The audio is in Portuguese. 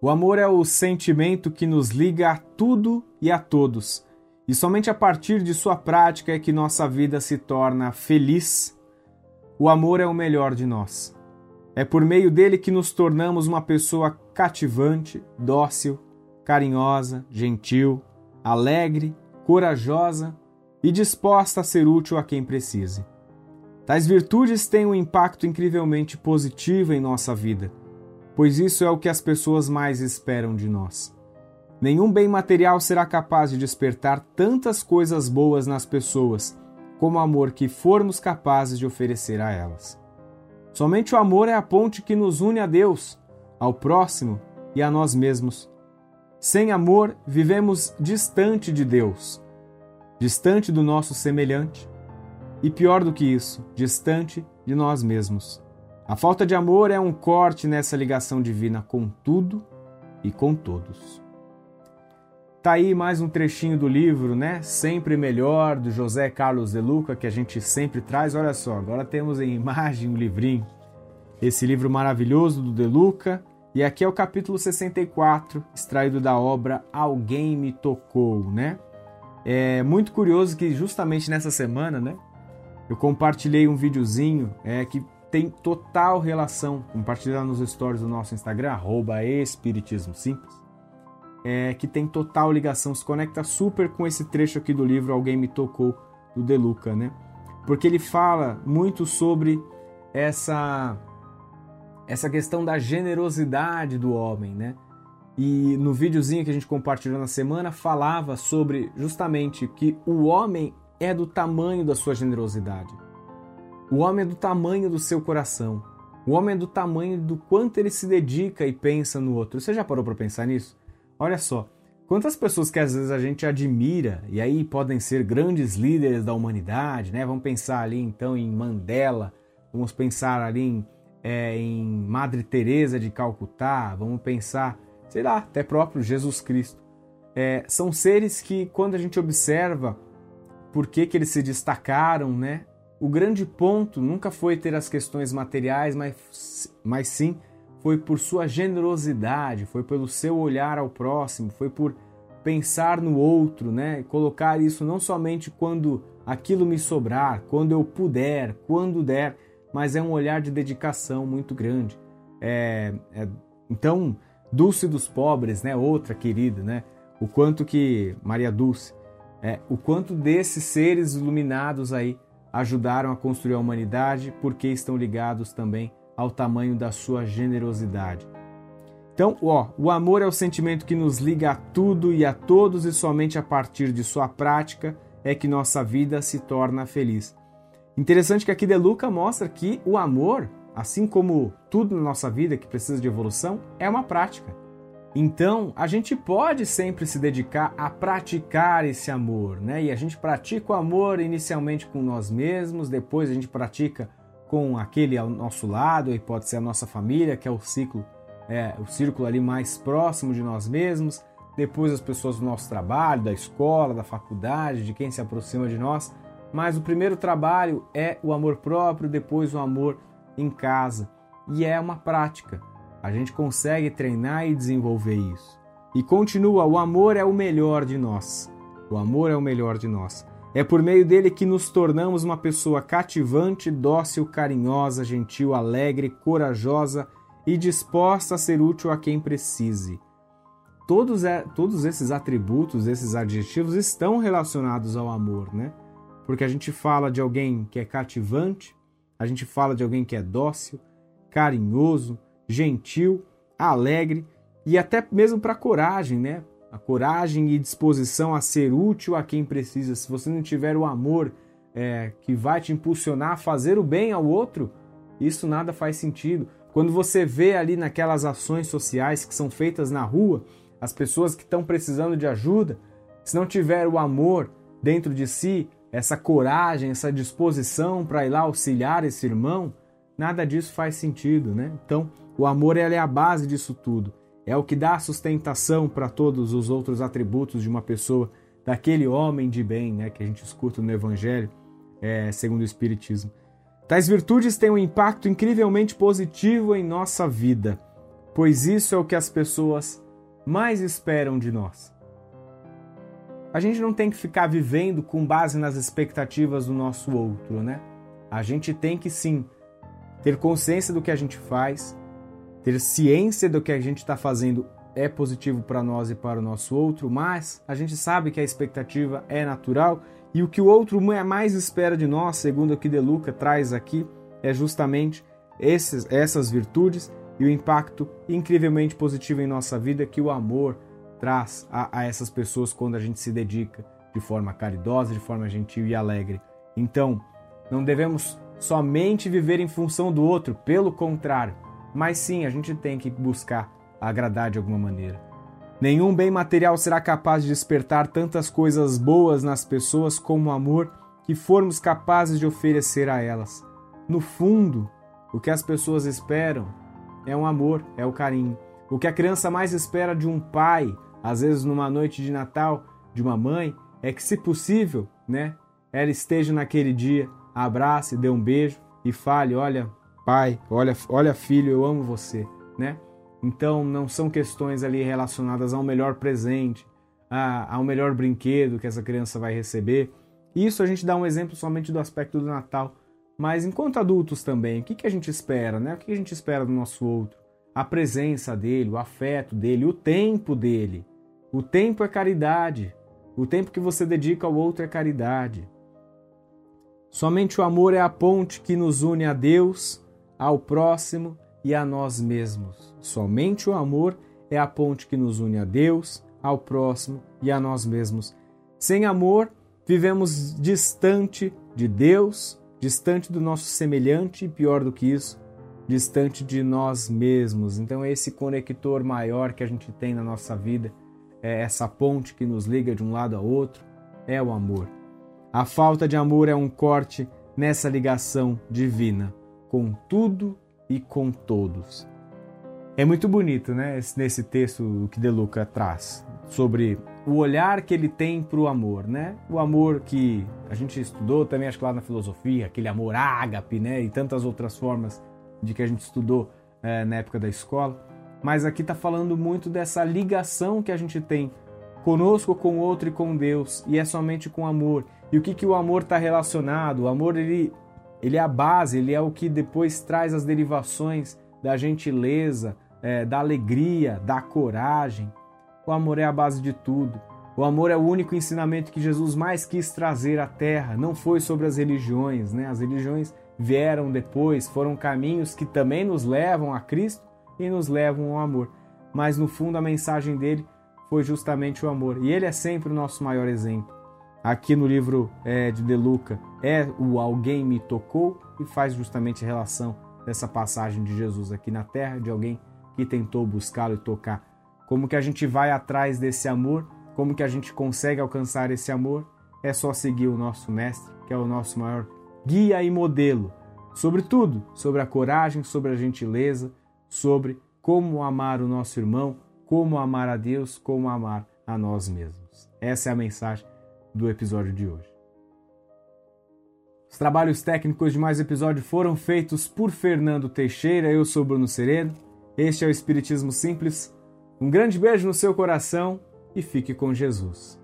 O amor é o sentimento que nos liga a tudo e a todos, e somente a partir de sua prática é que nossa vida se torna feliz. O amor é o melhor de nós. É por meio dele que nos tornamos uma pessoa cativante, dócil, carinhosa, gentil, alegre, corajosa e disposta a ser útil a quem precise. Tais virtudes têm um impacto incrivelmente positivo em nossa vida, pois isso é o que as pessoas mais esperam de nós. Nenhum bem material será capaz de despertar tantas coisas boas nas pessoas como o amor que formos capazes de oferecer a elas. Somente o amor é a ponte que nos une a Deus, ao próximo e a nós mesmos. Sem amor, vivemos distante de Deus, distante do nosso semelhante e, pior do que isso, distante de nós mesmos. A falta de amor é um corte nessa ligação divina com tudo e com todos. Tá aí mais um trechinho do livro, né? Sempre Melhor, do José Carlos de Luca, que a gente sempre traz. Olha só, agora temos em imagem o livrinho. Esse livro maravilhoso do De Luca. E aqui é o capítulo 64, extraído da obra Alguém Me Tocou, né? É muito curioso que justamente nessa semana, né? Eu compartilhei um videozinho é, que tem total relação, compartilhar nos stories do nosso Instagram, arroba Espiritismo Simples é, que tem total ligação, se conecta super com esse trecho aqui do livro Alguém Me Tocou, do De Luca, né? Porque ele fala muito sobre essa, essa questão da generosidade do homem, né? E no videozinho que a gente compartilhou na semana, falava sobre justamente que o homem é do tamanho da sua generosidade. O homem é do tamanho do seu coração. O homem é do tamanho do quanto ele se dedica e pensa no outro. Você já parou para pensar nisso? Olha só, quantas pessoas que às vezes a gente admira e aí podem ser grandes líderes da humanidade, né? Vamos pensar ali então em Mandela, vamos pensar ali em, é, em Madre Teresa de Calcutá, vamos pensar, sei lá, até próprio Jesus Cristo. É, são seres que quando a gente observa por que, que eles se destacaram, né? O grande ponto nunca foi ter as questões materiais, mas, mas sim foi por sua generosidade, foi pelo seu olhar ao próximo, foi por pensar no outro, né? Colocar isso não somente quando aquilo me sobrar, quando eu puder, quando der, mas é um olhar de dedicação muito grande. É, é, então, Dulce dos pobres, né? Outra querida, né? O quanto que Maria Dulce, é, o quanto desses seres iluminados aí ajudaram a construir a humanidade, porque estão ligados também ao tamanho da sua generosidade. Então, ó, o amor é o sentimento que nos liga a tudo e a todos, e somente a partir de sua prática é que nossa vida se torna feliz. Interessante que aqui De Luca mostra que o amor, assim como tudo na nossa vida que precisa de evolução, é uma prática. Então, a gente pode sempre se dedicar a praticar esse amor, né? E a gente pratica o amor inicialmente com nós mesmos, depois a gente pratica com aquele ao nosso lado, e pode ser a nossa família, que é o ciclo, é, o círculo ali mais próximo de nós mesmos, depois as pessoas do nosso trabalho, da escola, da faculdade, de quem se aproxima de nós. Mas o primeiro trabalho é o amor próprio, depois o amor em casa. E é uma prática. A gente consegue treinar e desenvolver isso. E continua: o amor é o melhor de nós. O amor é o melhor de nós. É por meio dele que nos tornamos uma pessoa cativante, dócil, carinhosa, gentil, alegre, corajosa e disposta a ser útil a quem precise. Todos, é, todos esses atributos, esses adjetivos estão relacionados ao amor, né? Porque a gente fala de alguém que é cativante, a gente fala de alguém que é dócil, carinhoso, gentil, alegre e até mesmo para coragem, né? a coragem e disposição a ser útil a quem precisa. Se você não tiver o amor é, que vai te impulsionar a fazer o bem ao outro, isso nada faz sentido. Quando você vê ali naquelas ações sociais que são feitas na rua, as pessoas que estão precisando de ajuda, se não tiver o amor dentro de si, essa coragem, essa disposição para ir lá auxiliar esse irmão, nada disso faz sentido, né? Então, o amor é a base disso tudo é o que dá sustentação para todos os outros atributos de uma pessoa, daquele homem de bem, né, que a gente escuta no Evangelho, é, segundo o Espiritismo. Tais virtudes têm um impacto incrivelmente positivo em nossa vida, pois isso é o que as pessoas mais esperam de nós. A gente não tem que ficar vivendo com base nas expectativas do nosso outro, né? A gente tem que sim ter consciência do que a gente faz, ter ciência do que a gente está fazendo é positivo para nós e para o nosso outro, mas a gente sabe que a expectativa é natural e o que o outro mais espera de nós, segundo o que De Luca traz aqui, é justamente esses, essas virtudes e o impacto incrivelmente positivo em nossa vida que o amor traz a, a essas pessoas quando a gente se dedica de forma caridosa, de forma gentil e alegre. Então, não devemos somente viver em função do outro, pelo contrário, mas sim a gente tem que buscar agradar de alguma maneira. Nenhum bem material será capaz de despertar tantas coisas boas nas pessoas como o amor que formos capazes de oferecer a elas. No fundo, o que as pessoas esperam é um amor, é o carinho. O que a criança mais espera de um pai, às vezes numa noite de Natal, de uma mãe, é que, se possível, né, ela esteja naquele dia, abrace, dê um beijo e fale: Olha, pai, olha, olha, filho, eu amo você, né? Então, não são questões ali relacionadas ao melhor presente, a, ao melhor brinquedo que essa criança vai receber. Isso a gente dá um exemplo somente do aspecto do Natal mas enquanto adultos também, o que, que a gente espera, né? O que a gente espera do nosso outro? A presença dele, o afeto dele, o tempo dele. O tempo é caridade. O tempo que você dedica ao outro é caridade. Somente o amor é a ponte que nos une a Deus, ao próximo e a nós mesmos. Somente o amor é a ponte que nos une a Deus, ao próximo e a nós mesmos. Sem amor, vivemos distante de Deus, distante do nosso semelhante e pior do que isso, distante de nós mesmos. Então, esse conector maior que a gente tem na nossa vida, é essa ponte que nos liga de um lado a outro, é o amor. A falta de amor é um corte nessa ligação divina com tudo e com todos. É muito bonito, né, nesse texto que De Luca traz sobre o olhar que ele tem para o amor, né? O amor que a gente estudou também, acho que lá na filosofia, aquele amor ágape, né? E tantas outras formas de que a gente estudou é, na época da escola. Mas aqui está falando muito dessa ligação que a gente tem conosco, com o outro e com Deus, e é somente com amor. E o que, que o amor está relacionado? O amor ele, ele é a base, ele é o que depois traz as derivações da gentileza, é, da alegria, da coragem. O amor é a base de tudo. O amor é o único ensinamento que Jesus mais quis trazer à terra. Não foi sobre as religiões, né? As religiões vieram depois, foram caminhos que também nos levam a Cristo e nos levam ao amor. Mas no fundo a mensagem dele foi justamente o amor. E ele é sempre o nosso maior exemplo. Aqui no livro é, de De Luca é o Alguém me tocou e faz justamente relação dessa passagem de Jesus aqui na terra, de alguém que tentou buscá-lo e tocar como que a gente vai atrás desse amor? Como que a gente consegue alcançar esse amor? É só seguir o nosso mestre, que é o nosso maior guia e modelo. Sobre tudo, sobre a coragem, sobre a gentileza, sobre como amar o nosso irmão, como amar a Deus, como amar a nós mesmos. Essa é a mensagem do episódio de hoje. Os trabalhos técnicos de mais episódio foram feitos por Fernando Teixeira, eu sou Bruno Sereno. Este é o Espiritismo Simples um grande beijo no seu coração e fique com Jesus.